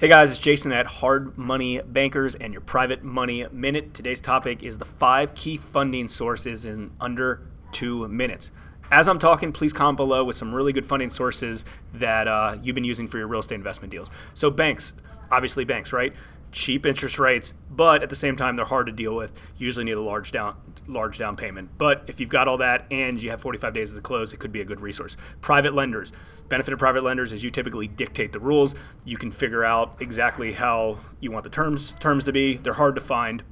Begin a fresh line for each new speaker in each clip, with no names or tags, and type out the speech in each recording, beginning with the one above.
Hey guys, it's Jason at Hard Money Bankers and your Private Money Minute. Today's topic is the five key funding sources in under two minutes. As I'm talking, please comment below with some really good funding sources that uh, you've been using for your real estate investment deals. So, banks, obviously, banks, right? Cheap interest rates, but at the same time they're hard to deal with. You usually need a large down large down payment. But if you've got all that and you have 45 days to close, it could be a good resource. Private lenders. Benefit of private lenders is you typically dictate the rules. You can figure out exactly how you want the terms terms to be. They're hard to find.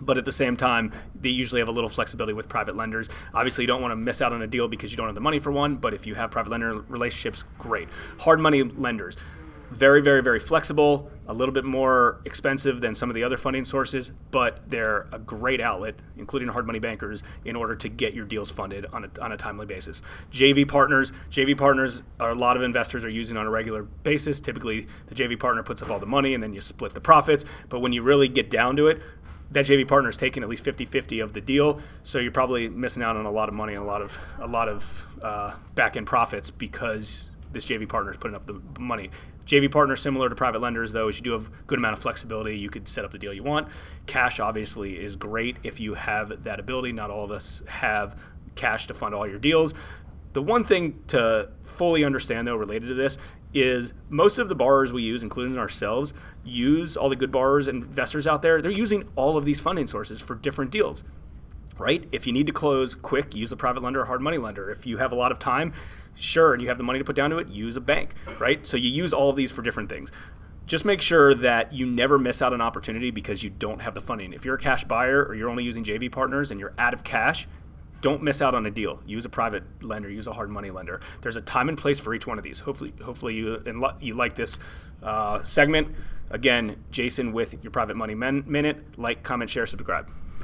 But at the same time, they usually have a little flexibility with private lenders. Obviously, you don't want to miss out on a deal because you don't have the money for one. But if you have private lender relationships, great. Hard money lenders very, very, very flexible, a little bit more expensive than some of the other funding sources, but they're a great outlet, including hard money bankers, in order to get your deals funded on a, on a timely basis. JV partners, JV partners are a lot of investors are using on a regular basis. Typically, the JV partner puts up all the money and then you split the profits. But when you really get down to it, that JV partner is taking at least 50-50 of the deal, so you're probably missing out on a lot of money and a lot of a lot of uh, back end profits because this JV partner is putting up the money. JV partner, similar to private lenders, though, is you do have a good amount of flexibility. You could set up the deal you want. Cash, obviously, is great if you have that ability. Not all of us have cash to fund all your deals. The one thing to fully understand, though, related to this, is most of the borrowers we use, including ourselves, use all the good borrowers and investors out there. They're using all of these funding sources for different deals right? If you need to close quick, use a private lender or hard money lender. If you have a lot of time, sure, and you have the money to put down to it, use a bank, right? So you use all of these for different things. Just make sure that you never miss out an opportunity because you don't have the funding. If you're a cash buyer or you're only using JV partners and you're out of cash, don't miss out on a deal. Use a private lender. Use a hard money lender. There's a time and place for each one of these. Hopefully, hopefully you you like this uh, segment. Again, Jason with your private money minute. Like, comment, share, subscribe.